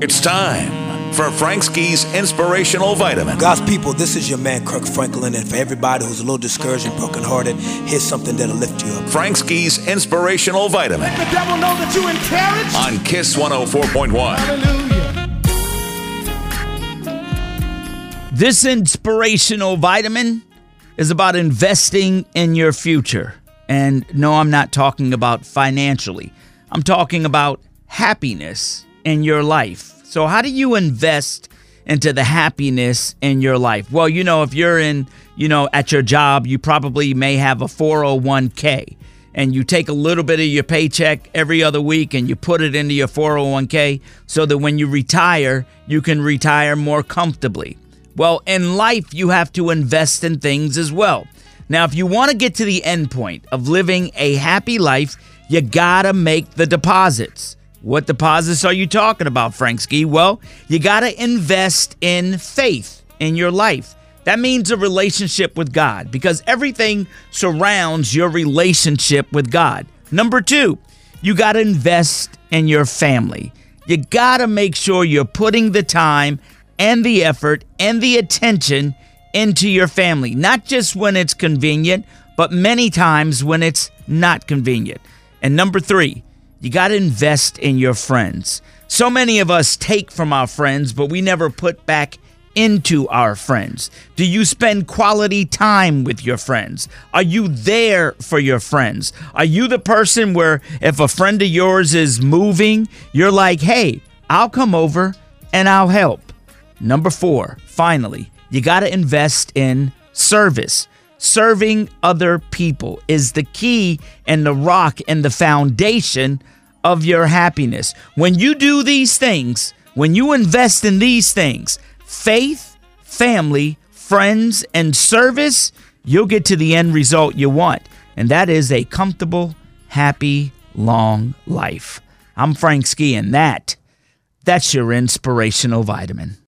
It's time for Frank Ski's Inspirational Vitamin. God's people, this is your man Kirk Franklin, and for everybody who's a little discouraged and brokenhearted, here's something that'll lift you up. Frank Ski's Inspirational Vitamin Let the devil know that you encouraged. on Kiss 104.1. Hallelujah. This inspirational vitamin is about investing in your future. And no, I'm not talking about financially, I'm talking about happiness in your life. So, how do you invest into the happiness in your life? Well, you know, if you're in, you know, at your job, you probably may have a 401k and you take a little bit of your paycheck every other week and you put it into your 401k so that when you retire, you can retire more comfortably. Well, in life, you have to invest in things as well. Now, if you want to get to the end point of living a happy life, you gotta make the deposits. What deposits are you talking about, Frank Ski? Well, you gotta invest in faith in your life. That means a relationship with God because everything surrounds your relationship with God. Number two, you got to invest in your family. You got to make sure you're putting the time and the effort and the attention into your family, not just when it's convenient, but many times when it's not convenient. And number three, you got to invest in your friends. So many of us take from our friends, but we never put back into our friends? Do you spend quality time with your friends? Are you there for your friends? Are you the person where if a friend of yours is moving, you're like, hey, I'll come over and I'll help? Number four, finally, you got to invest in service. Serving other people is the key and the rock and the foundation of your happiness. When you do these things, when you invest in these things, faith, family, friends, and service, you'll get to the end result you want. And that is a comfortable, happy, long life. I'm Frank Ski, and that, that's your inspirational vitamin.